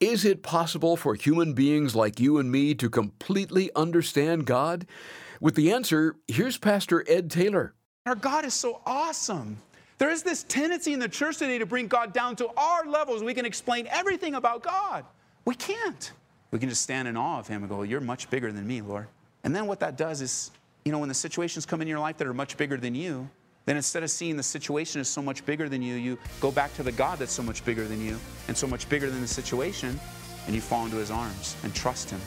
Is it possible for human beings like you and me to completely understand God? With the answer, here's Pastor Ed Taylor. Our God is so awesome. There is this tendency in the church today to bring God down to our levels. We can explain everything about God. We can't. We can just stand in awe of Him and go, You're much bigger than me, Lord. And then what that does is, you know, when the situations come in your life that are much bigger than you, then instead of seeing the situation as so much bigger than you, you go back to the God that's so much bigger than you and so much bigger than the situation, and you fall into His arms and trust Him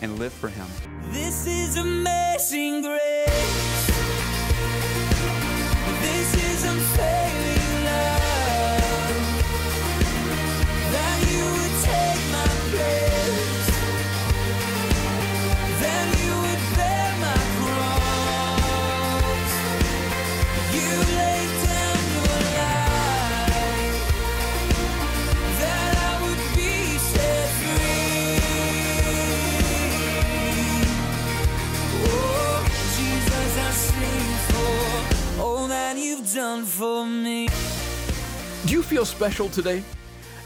and live for Him. This is amazing grace. Special today?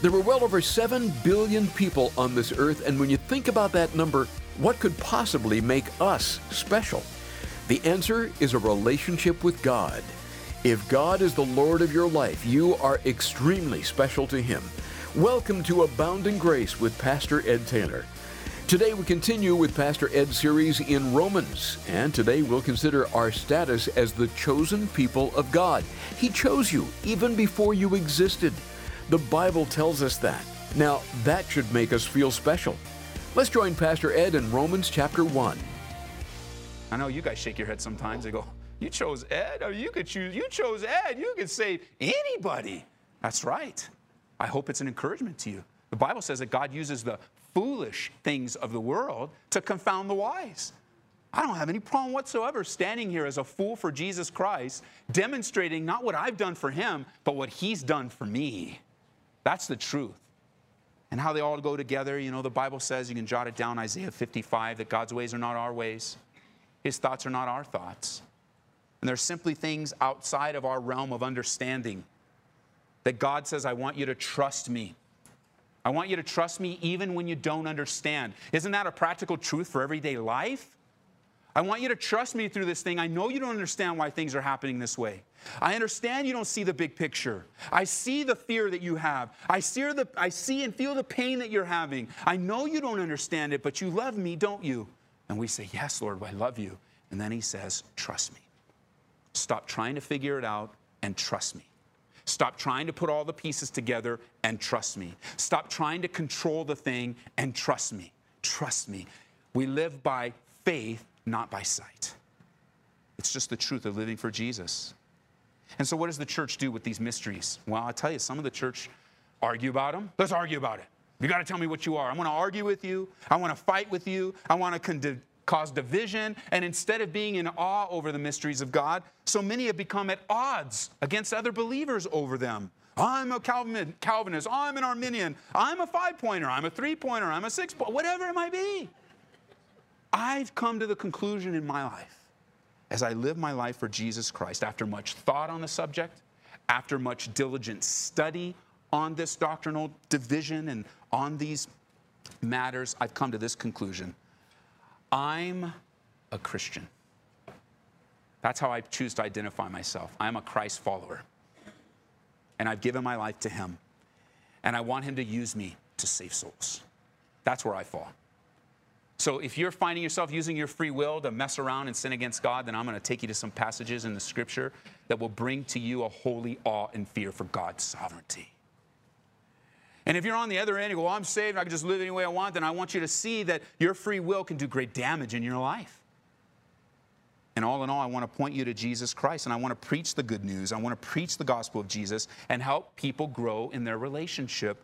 There were well over 7 billion people on this earth, and when you think about that number, what could possibly make us special? The answer is a relationship with God. If God is the Lord of your life, you are extremely special to Him. Welcome to Abounding Grace with Pastor Ed Taylor. Today we continue with Pastor Ed's series in Romans, and today we'll consider our status as the chosen people of God. He chose you even before you existed. The Bible tells us that. Now, that should make us feel special. Let's join Pastor Ed in Romans chapter 1. I know you guys shake your head sometimes. They go, You chose Ed? Or you could choose, you chose Ed. You could save anybody. That's right. I hope it's an encouragement to you. The Bible says that God uses the foolish things of the world to confound the wise. I don't have any problem whatsoever standing here as a fool for Jesus Christ, demonstrating not what I've done for him, but what he's done for me. That's the truth. And how they all go together, you know, the Bible says, you can jot it down, Isaiah 55, that God's ways are not our ways, his thoughts are not our thoughts. And they're simply things outside of our realm of understanding. That God says, I want you to trust me. I want you to trust me even when you don't understand. Isn't that a practical truth for everyday life? I want you to trust me through this thing. I know you don't understand why things are happening this way. I understand you don't see the big picture. I see the fear that you have. I see, the, I see and feel the pain that you're having. I know you don't understand it, but you love me, don't you? And we say, Yes, Lord, I love you. And then he says, Trust me. Stop trying to figure it out and trust me. Stop trying to put all the pieces together and trust me. Stop trying to control the thing and trust me. Trust me. We live by faith, not by sight. It's just the truth of living for Jesus. And so, what does the church do with these mysteries? Well, I'll tell you, some of the church argue about them. Let's argue about it. You got to tell me what you are. I want to argue with you. I want to fight with you. I want to con- cause division. And instead of being in awe over the mysteries of God, so many have become at odds against other believers over them. I'm a Calvin, Calvinist. I'm an Arminian. I'm a five pointer. I'm a three pointer. I'm a six pointer. Whatever it might be. I've come to the conclusion in my life as I live my life for Jesus Christ after much thought on the subject, after much diligent study on this doctrinal division and on these matters, I've come to this conclusion. I'm a Christian. That's how I choose to identify myself. I'm a Christ follower. And I've given my life to Him. And I want Him to use me to save souls. That's where I fall. So if you're finding yourself using your free will to mess around and sin against God, then I'm going to take you to some passages in the scripture that will bring to you a holy awe and fear for God's sovereignty. And if you're on the other end, you go, well, I'm saved, I can just live any way I want, then I want you to see that your free will can do great damage in your life. And all in all, I want to point you to Jesus Christ and I want to preach the good news. I want to preach the gospel of Jesus and help people grow in their relationship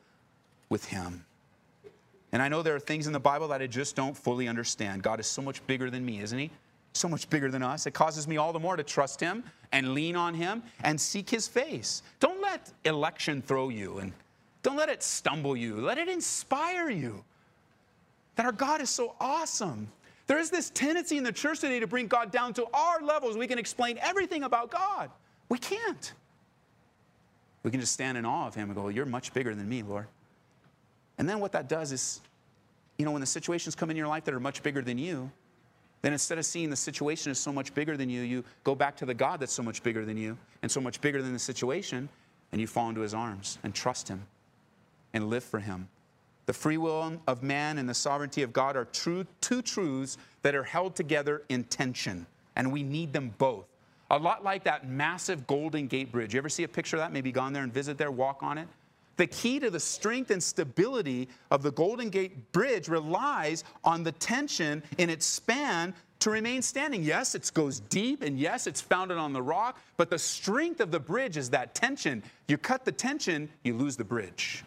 with Him. And I know there are things in the Bible that I just don't fully understand. God is so much bigger than me, isn't He? So much bigger than us. It causes me all the more to trust Him and lean on Him and seek His face. Don't let election throw you and don't let it stumble you. Let it inspire you that our God is so awesome. There is this tendency in the church today to bring God down to our levels. We can explain everything about God. We can't. We can just stand in awe of Him and go, You're much bigger than me, Lord. And then what that does is, you know, when the situations come in your life that are much bigger than you, then instead of seeing the situation as so much bigger than you, you go back to the God that's so much bigger than you and so much bigger than the situation, and you fall into his arms and trust him and live for him. The free will of man and the sovereignty of God are true, two truths that are held together in tension, and we need them both. A lot like that massive Golden Gate Bridge. You ever see a picture of that? Maybe gone there and visit there, walk on it? The key to the strength and stability of the Golden Gate Bridge relies on the tension in its span to remain standing. Yes, it goes deep, and yes, it's founded on the rock, but the strength of the bridge is that tension. You cut the tension, you lose the bridge.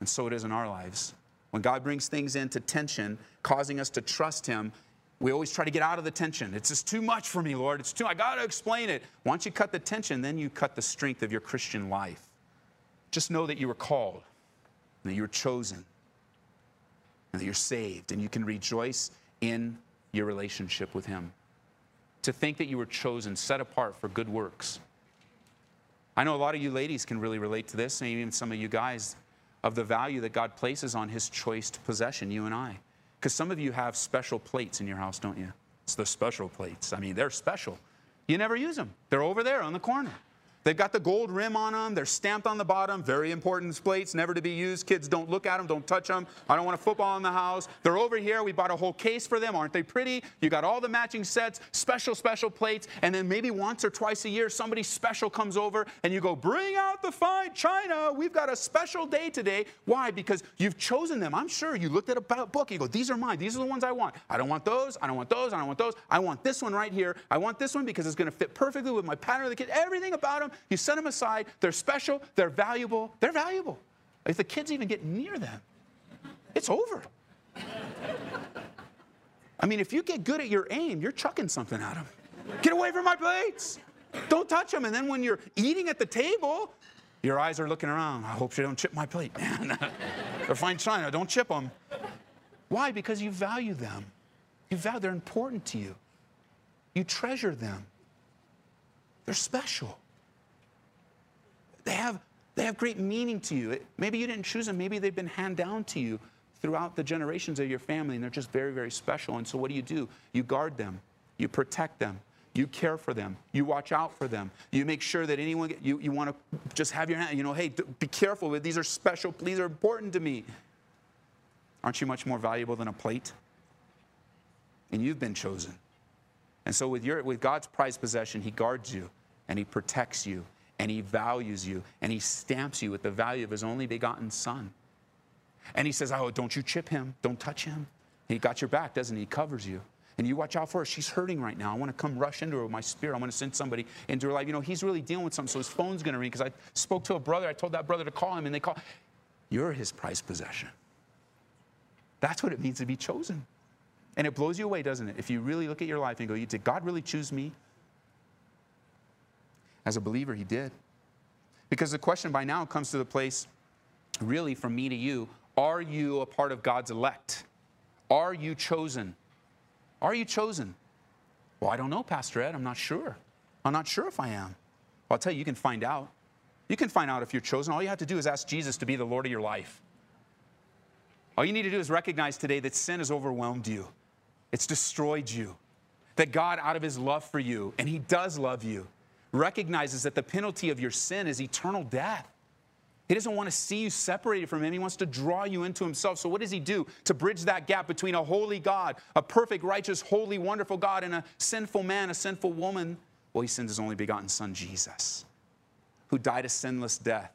And so it is in our lives. When God brings things into tension, causing us to trust Him, we always try to get out of the tension. It's just too much for me, Lord. It's too, I got to explain it. Once you cut the tension, then you cut the strength of your Christian life. Just know that you were called, that you were chosen, and that you're saved, and you can rejoice in your relationship with Him. To think that you were chosen, set apart for good works. I know a lot of you ladies can really relate to this, and even some of you guys, of the value that God places on His choiced possession, you and I. Because some of you have special plates in your house, don't you? It's the special plates. I mean, they're special. You never use them, they're over there on the corner. They've got the gold rim on them. They're stamped on the bottom. Very important plates, never to be used. Kids don't look at them, don't touch them. I don't want a football in the house. They're over here. We bought a whole case for them. Aren't they pretty? You got all the matching sets, special, special plates. And then maybe once or twice a year, somebody special comes over and you go, Bring out the fine china. We've got a special day today. Why? Because you've chosen them. I'm sure you looked at a book. You go, These are mine. These are the ones I want. I don't want those. I don't want those. I don't want those. I want this one right here. I want this one because it's going to fit perfectly with my pattern of the kid. Everything about them you set them aside. They're special. They're valuable. They're valuable. If the kids even get near them, it's over. I mean, if you get good at your aim, you're chucking something at them. Get away from my plates. Don't touch them. And then when you're eating at the table, your eyes are looking around. I hope she don't chip my plate, man. They're fine china. Don't chip them. Why? Because you value them. You value. They're important to you. You treasure them. They're special. They have, they have great meaning to you. It, maybe you didn't choose them, maybe they've been handed down to you throughout the generations of your family, and they're just very, very special. And so, what do you do? You guard them, you protect them, you care for them, you watch out for them, you make sure that anyone, you, you want to just have your hand, you know, hey, be careful, these are special, these are important to me. Aren't you much more valuable than a plate? And you've been chosen. And so, with, your, with God's prized possession, He guards you and He protects you and he values you and he stamps you with the value of his only begotten son. And he says, Oh, don't you chip him, don't touch him. He got your back, doesn't he? He covers you. And you watch out for her. She's hurting right now. I want to come rush into her with my spirit. I want to send somebody into her life. You know, he's really dealing with something, so his phone's going to ring because I spoke to a brother. I told that brother to call him, and they call. You're his prized possession. That's what it means to be chosen. And it blows you away, doesn't it? If you really look at your life and go, Did God really choose me? As a believer, he did. Because the question by now comes to the place, really, from me to you are you a part of God's elect? Are you chosen? Are you chosen? Well, I don't know, Pastor Ed. I'm not sure. I'm not sure if I am. Well, I'll tell you, you can find out. You can find out if you're chosen. All you have to do is ask Jesus to be the Lord of your life. All you need to do is recognize today that sin has overwhelmed you, it's destroyed you. That God, out of his love for you, and he does love you, recognizes that the penalty of your sin is eternal death. He doesn't want to see you separated from Him. He wants to draw you into Himself. So, what does He do to bridge that gap between a holy God, a perfect, righteous, holy, wonderful God, and a sinful man, a sinful woman? Well, He sends His only begotten Son, Jesus, who died a sinless death.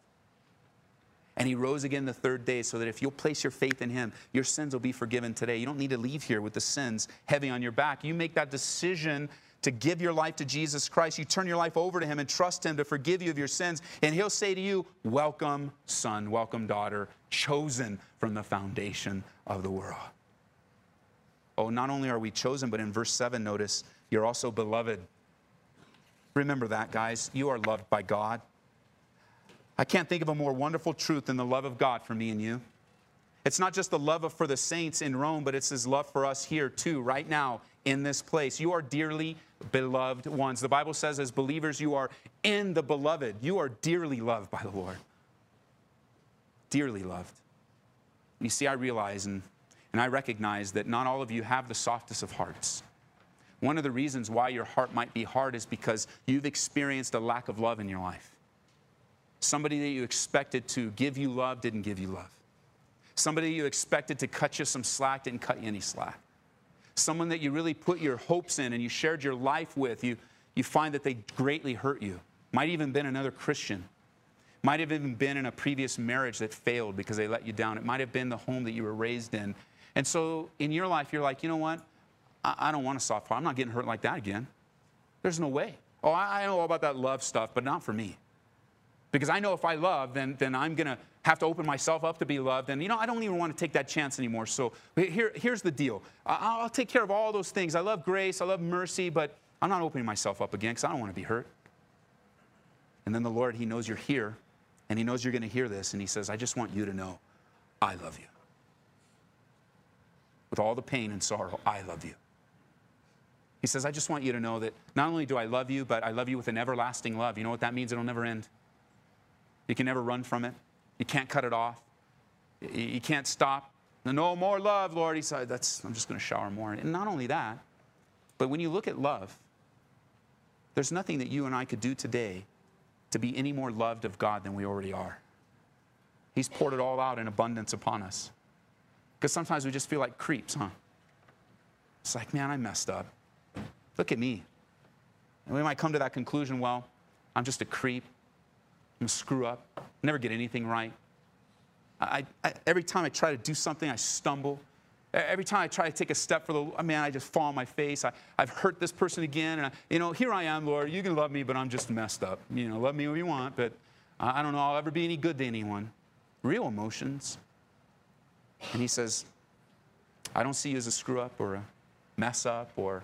And He rose again the third day so that if you'll place your faith in Him, your sins will be forgiven today. You don't need to leave here with the sins heavy on your back. You make that decision to give your life to Jesus Christ, you turn your life over to Him and trust Him to forgive you of your sins. And He'll say to you, Welcome, son, welcome, daughter, chosen from the foundation of the world. Oh, not only are we chosen, but in verse 7, notice, you're also beloved. Remember that, guys. You are loved by God. I can't think of a more wonderful truth than the love of God for me and you. It's not just the love for the saints in Rome, but it's his love for us here too, right now in this place. You are dearly beloved ones. The Bible says, as believers, you are in the beloved. You are dearly loved by the Lord. Dearly loved. You see, I realize and, and I recognize that not all of you have the softest of hearts. One of the reasons why your heart might be hard is because you've experienced a lack of love in your life. Somebody that you expected to give you love didn't give you love. Somebody you expected to cut you some slack didn't cut you any slack. Someone that you really put your hopes in and you shared your life with, you, you find that they greatly hurt you. Might even been another Christian. Might have even been in a previous marriage that failed because they let you down. It might have been the home that you were raised in. And so in your life, you're like, you know what? I, I don't want a soft heart. I'm not getting hurt like that again. There's no way. Oh, I, I know all about that love stuff, but not for me. Because I know if I love, then, then I'm going to have to open myself up to be loved. And, you know, I don't even want to take that chance anymore. So here, here's the deal I'll take care of all those things. I love grace, I love mercy, but I'm not opening myself up again because I don't want to be hurt. And then the Lord, He knows you're here, and He knows you're going to hear this, and He says, I just want you to know I love you. With all the pain and sorrow, I love you. He says, I just want you to know that not only do I love you, but I love you with an everlasting love. You know what that means? It'll never end. You can never run from it. You can't cut it off. You can't stop. No more love, Lord. He said, That's, I'm just going to shower more. And not only that, but when you look at love, there's nothing that you and I could do today to be any more loved of God than we already are. He's poured it all out in abundance upon us. Because sometimes we just feel like creeps, huh? It's like, man, I messed up. Look at me. And we might come to that conclusion well, I'm just a creep. I'm screw up, never get anything right. I, I, every time I try to do something, I stumble. Every time I try to take a step for the, I mean, I just fall on my face. I, have hurt this person again. And, I, you know, here I am, Lord. You can love me, but I'm just messed up. You know, love me if you want, but I don't know I'll ever be any good to anyone. Real emotions. And he says, I don't see you as a screw up or a mess up or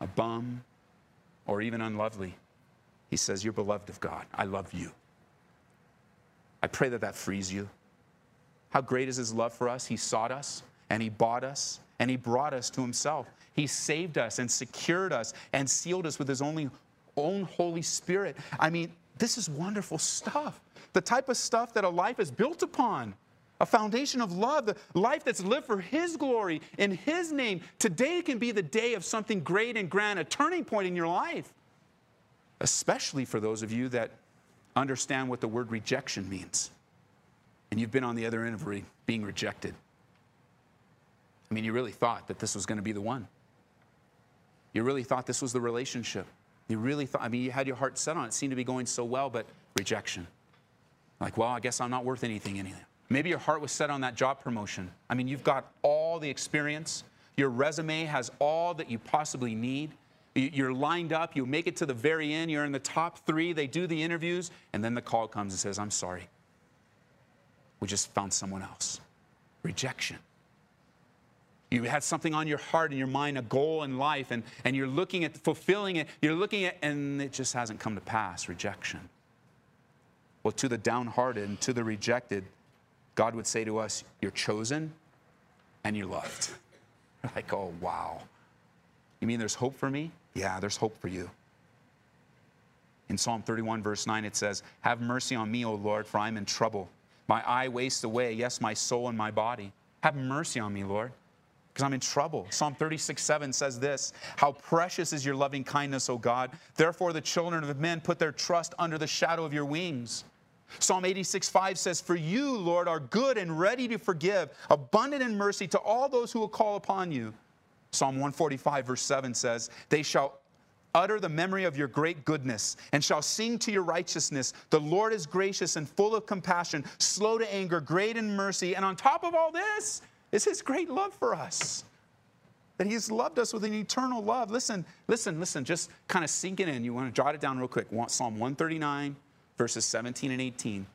a bum or even unlovely. He says, You're beloved of God. I love you. I pray that that frees you. How great is his love for us? He sought us and he bought us and he brought us to himself. He saved us and secured us and sealed us with his only own Holy Spirit. I mean, this is wonderful stuff. The type of stuff that a life is built upon. A foundation of love, the life that's lived for His glory in His name. Today can be the day of something great and grand, a turning point in your life especially for those of you that understand what the word rejection means. And you've been on the other end of re- being rejected. I mean, you really thought that this was going to be the one. You really thought this was the relationship. You really thought, I mean, you had your heart set on it. it seemed to be going so well, but rejection. Like, well, I guess I'm not worth anything anymore. Maybe your heart was set on that job promotion. I mean, you've got all the experience. Your resume has all that you possibly need. You're lined up, you make it to the very end, you're in the top three, they do the interviews, and then the call comes and says, I'm sorry. We just found someone else. Rejection. You had something on your heart and your mind, a goal in life, and, and you're looking at fulfilling it, you're looking at, and it just hasn't come to pass. Rejection. Well, to the downhearted and to the rejected, God would say to us, You're chosen and you're loved. like, oh, wow. You mean there's hope for me? Yeah, there's hope for you. In Psalm 31, verse 9, it says, Have mercy on me, O Lord, for I'm in trouble. My eye wastes away, yes, my soul and my body. Have mercy on me, Lord, because I'm in trouble. Psalm 36, 7 says this How precious is your loving kindness, O God. Therefore, the children of men put their trust under the shadow of your wings. Psalm 86, 5 says, For you, Lord, are good and ready to forgive, abundant in mercy to all those who will call upon you. Psalm 145, verse 7 says, They shall utter the memory of your great goodness and shall sing to your righteousness. The Lord is gracious and full of compassion, slow to anger, great in mercy. And on top of all this is his great love for us. That he has loved us with an eternal love. Listen, listen, listen, just kind of sink it in. You want to jot it down real quick. Psalm 139, verses 17 and 18.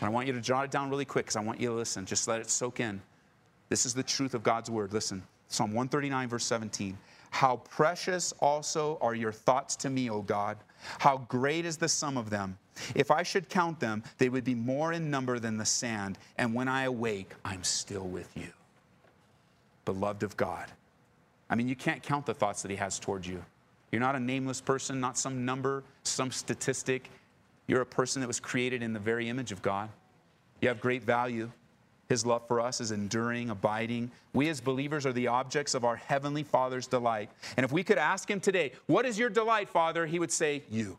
I want you to jot it down really quick because I want you to listen. Just let it soak in. This is the truth of God's word. Listen. Psalm 139, verse 17. How precious also are your thoughts to me, O God. How great is the sum of them. If I should count them, they would be more in number than the sand. And when I awake, I'm still with you. Beloved of God. I mean, you can't count the thoughts that He has towards you. You're not a nameless person, not some number, some statistic. You're a person that was created in the very image of God. You have great value. His love for us is enduring, abiding. We as believers are the objects of our Heavenly Father's delight. And if we could ask Him today, What is your delight, Father? He would say, You.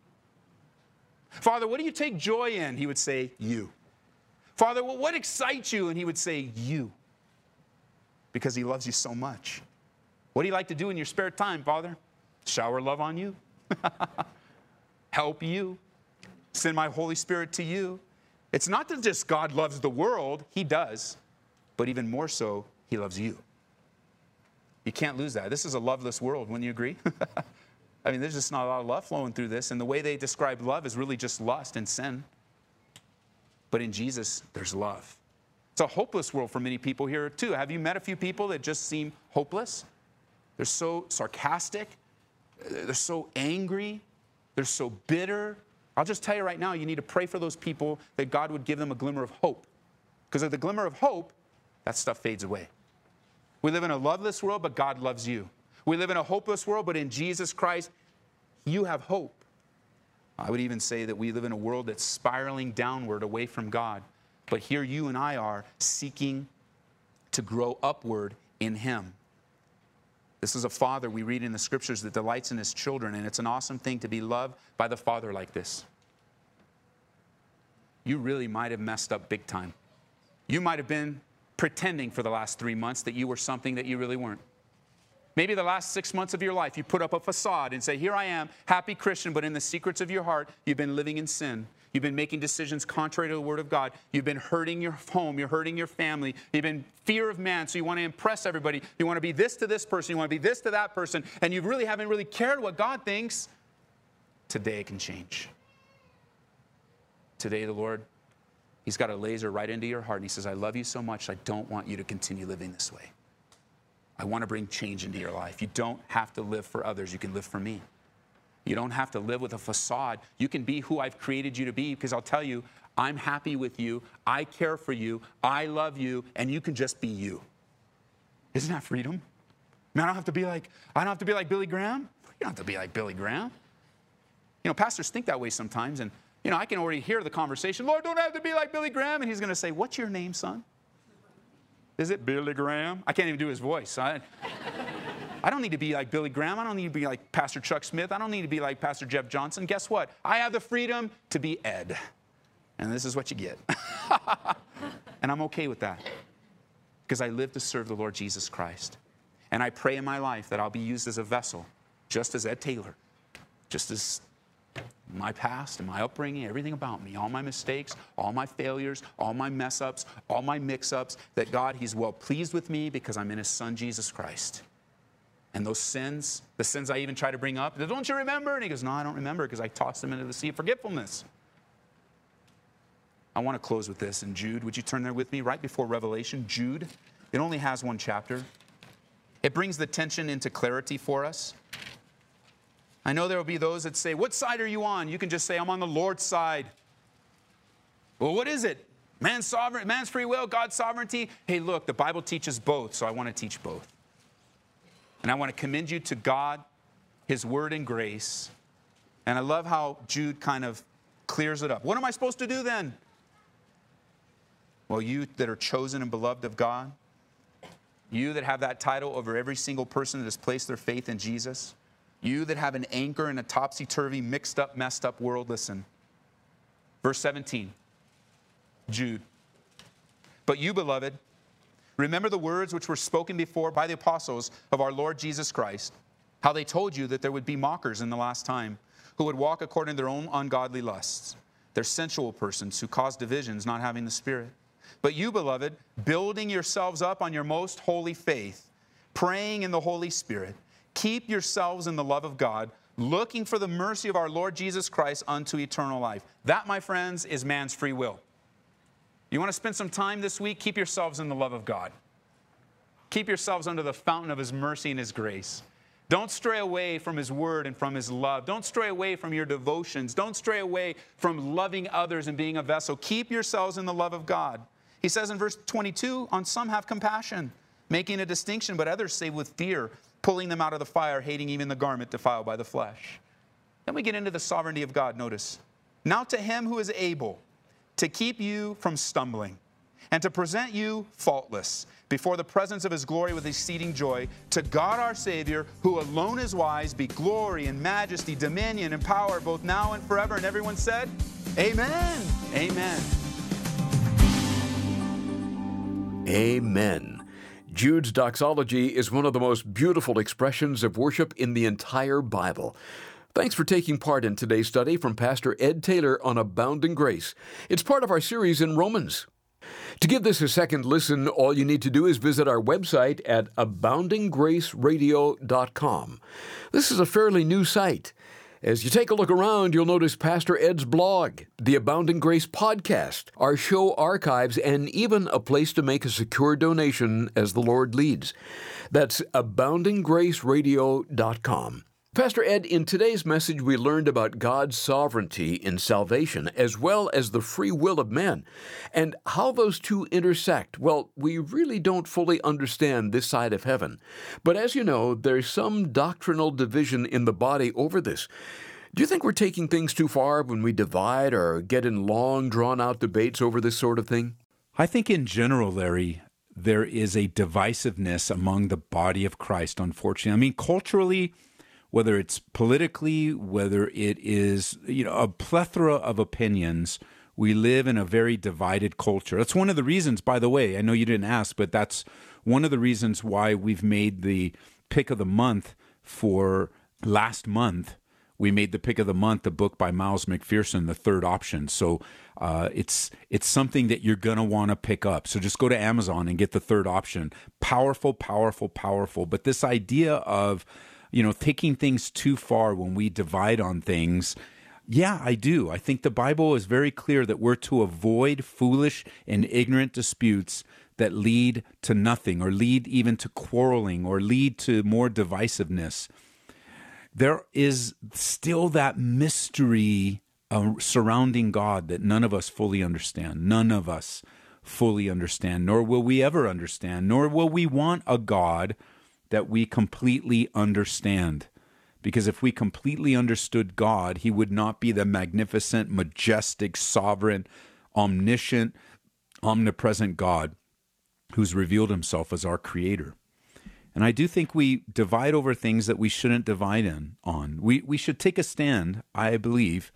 Father, what do you take joy in? He would say, You. Father, well, what excites you? And He would say, You. Because He loves you so much. What do you like to do in your spare time, Father? Shower love on you, help you, send my Holy Spirit to you. It's not that just God loves the world, He does, but even more so, He loves you. You can't lose that. This is a loveless world, wouldn't you agree? I mean, there's just not a lot of love flowing through this, and the way they describe love is really just lust and sin. But in Jesus, there's love. It's a hopeless world for many people here, too. Have you met a few people that just seem hopeless? They're so sarcastic, they're so angry, they're so bitter. I'll just tell you right now, you need to pray for those people that God would give them a glimmer of hope. Because of the glimmer of hope, that stuff fades away. We live in a loveless world, but God loves you. We live in a hopeless world, but in Jesus Christ, you have hope. I would even say that we live in a world that's spiraling downward away from God. But here you and I are seeking to grow upward in Him. This is a father we read in the scriptures that delights in his children, and it's an awesome thing to be loved by the father like this. You really might have messed up big time. You might have been pretending for the last three months that you were something that you really weren't. Maybe the last six months of your life, you put up a facade and say, Here I am, happy Christian, but in the secrets of your heart, you've been living in sin. You've been making decisions contrary to the Word of God. You've been hurting your home. You're hurting your family. You've been fear of man, so you want to impress everybody. You want to be this to this person. You want to be this to that person. And you really haven't really cared what God thinks. Today it can change. Today, the Lord, He's got a laser right into your heart, and He says, I love you so much, I don't want you to continue living this way. I want to bring change into your life. You don't have to live for others, you can live for me. You don't have to live with a facade. You can be who I've created you to be because I'll tell you, I'm happy with you. I care for you. I love you. And you can just be you. Isn't that freedom? I mean, I don't have to be like, I don't have to be like Billy Graham. You don't have to be like Billy Graham. You know, pastors think that way sometimes. And, you know, I can already hear the conversation Lord, don't have to be like Billy Graham. And he's going to say, What's your name, son? Is it Billy Graham? I can't even do his voice. I, I don't need to be like Billy Graham. I don't need to be like Pastor Chuck Smith. I don't need to be like Pastor Jeff Johnson. Guess what? I have the freedom to be Ed. And this is what you get. and I'm okay with that because I live to serve the Lord Jesus Christ. And I pray in my life that I'll be used as a vessel, just as Ed Taylor, just as my past and my upbringing, everything about me, all my mistakes, all my failures, all my mess ups, all my mix ups, that God, He's well pleased with me because I'm in His Son, Jesus Christ. And those sins, the sins I even try to bring up, don't you remember? And he goes, No, I don't remember because I tossed them into the sea of forgetfulness. I want to close with this in Jude. Would you turn there with me right before Revelation? Jude. It only has one chapter. It brings the tension into clarity for us. I know there will be those that say, What side are you on? You can just say, I'm on the Lord's side. Well, what is it? Man's sovereign, man's free will, God's sovereignty. Hey, look, the Bible teaches both, so I want to teach both. And I want to commend you to God, His word and grace. And I love how Jude kind of clears it up. What am I supposed to do then? Well, you that are chosen and beloved of God, you that have that title over every single person that has placed their faith in Jesus, you that have an anchor in a topsy turvy, mixed up, messed up world, listen. Verse 17, Jude. But you, beloved, Remember the words which were spoken before by the apostles of our Lord Jesus Christ, how they told you that there would be mockers in the last time, who would walk according to their own ungodly lusts. They're sensual persons who cause divisions, not having the Spirit. But you, beloved, building yourselves up on your most holy faith, praying in the Holy Spirit, keep yourselves in the love of God, looking for the mercy of our Lord Jesus Christ unto eternal life. That, my friends, is man's free will. You want to spend some time this week? Keep yourselves in the love of God. Keep yourselves under the fountain of His mercy and His grace. Don't stray away from His word and from His love. Don't stray away from your devotions. Don't stray away from loving others and being a vessel. Keep yourselves in the love of God. He says in verse 22 On some have compassion, making a distinction, but others save with fear, pulling them out of the fire, hating even the garment defiled by the flesh. Then we get into the sovereignty of God. Notice. Now to Him who is able to keep you from stumbling and to present you faultless before the presence of his glory with exceeding joy. To God our Savior, who alone is wise, be glory and majesty, dominion and power, both now and forever. And everyone said, Amen. Amen. Amen. Jude's doxology is one of the most beautiful expressions of worship in the entire Bible. Thanks for taking part in today's study from Pastor Ed Taylor on Abounding Grace. It's part of our series in Romans. To give this a second listen, all you need to do is visit our website at aboundinggraceradio.com. This is a fairly new site. As you take a look around, you'll notice Pastor Ed's blog, the Abounding Grace podcast, our show archives, and even a place to make a secure donation as the Lord leads. That's aboundinggraceradio.com. Pastor Ed, in today's message, we learned about God's sovereignty in salvation as well as the free will of man and how those two intersect. Well, we really don't fully understand this side of heaven. But as you know, there's some doctrinal division in the body over this. Do you think we're taking things too far when we divide or get in long, drawn out debates over this sort of thing? I think in general, Larry, there is a divisiveness among the body of Christ, unfortunately. I mean, culturally, whether it's politically, whether it is, you know, a plethora of opinions. We live in a very divided culture. That's one of the reasons, by the way, I know you didn't ask, but that's one of the reasons why we've made the pick of the month for last month. We made the pick of the month, a book by Miles McPherson, the third option. So uh, it's it's something that you're gonna want to pick up. So just go to Amazon and get the third option. Powerful, powerful, powerful. But this idea of you know, taking things too far when we divide on things. Yeah, I do. I think the Bible is very clear that we're to avoid foolish and ignorant disputes that lead to nothing or lead even to quarreling or lead to more divisiveness. There is still that mystery uh, surrounding God that none of us fully understand. None of us fully understand, nor will we ever understand, nor will we want a God that we completely understand. Because if we completely understood God, He would not be the magnificent, majestic, sovereign, omniscient, omnipresent God who's revealed Himself as our Creator. And I do think we divide over things that we shouldn't divide in on. We we should take a stand, I believe,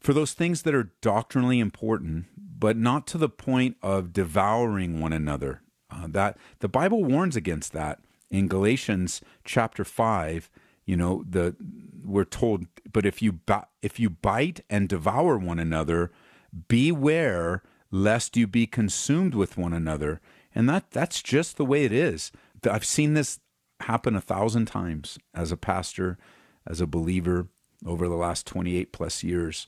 for those things that are doctrinally important, but not to the point of devouring one another. Uh, that the Bible warns against that in Galatians chapter 5, you know, the we're told, but if you if you bite and devour one another, beware lest you be consumed with one another. And that that's just the way it is. I've seen this happen a thousand times as a pastor, as a believer over the last 28 plus years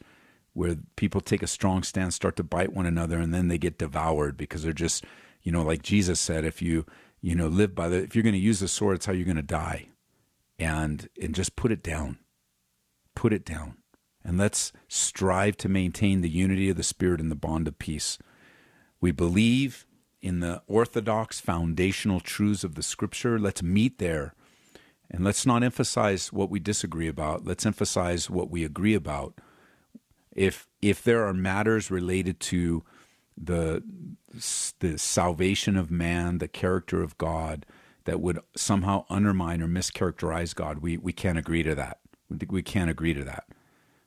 where people take a strong stance, start to bite one another, and then they get devoured because they're just, you know, like Jesus said, if you you know, live by the, if you're going to use the sword, it's how you're going to die. And, and just put it down. Put it down. And let's strive to maintain the unity of the Spirit and the bond of peace. We believe in the orthodox foundational truths of the Scripture. Let's meet there. And let's not emphasize what we disagree about. Let's emphasize what we agree about. If if there are matters related to the the salvation of man, the character of God that would somehow undermine or mischaracterize God. We we can't agree to that. We can't agree to that.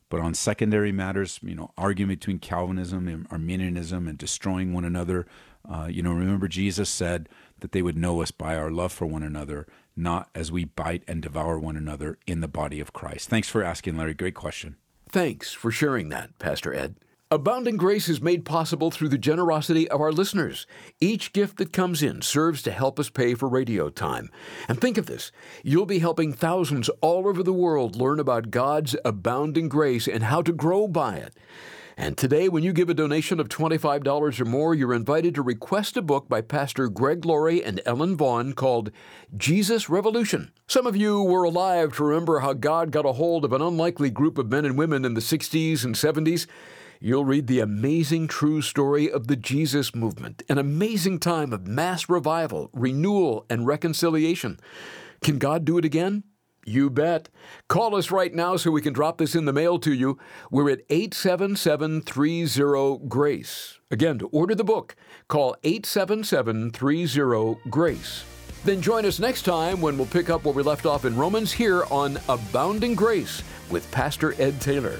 But on secondary matters, you know, argument between Calvinism and Arminianism and destroying one another, uh, you know, remember Jesus said that they would know us by our love for one another, not as we bite and devour one another in the body of Christ. Thanks for asking, Larry. Great question. Thanks for sharing that, Pastor Ed. Abounding Grace is made possible through the generosity of our listeners. Each gift that comes in serves to help us pay for radio time. And think of this you'll be helping thousands all over the world learn about God's abounding grace and how to grow by it. And today, when you give a donation of $25 or more, you're invited to request a book by Pastor Greg Laurie and Ellen Vaughn called Jesus Revolution. Some of you were alive to remember how God got a hold of an unlikely group of men and women in the 60s and 70s you'll read the amazing true story of the Jesus movement, an amazing time of mass revival, renewal, and reconciliation. Can God do it again? You bet. Call us right now so we can drop this in the mail to you. We're at 877 Grace. Again, to order the book, call 877 Grace. Then join us next time when we'll pick up where we left off in Romans here on Abounding Grace with Pastor Ed Taylor.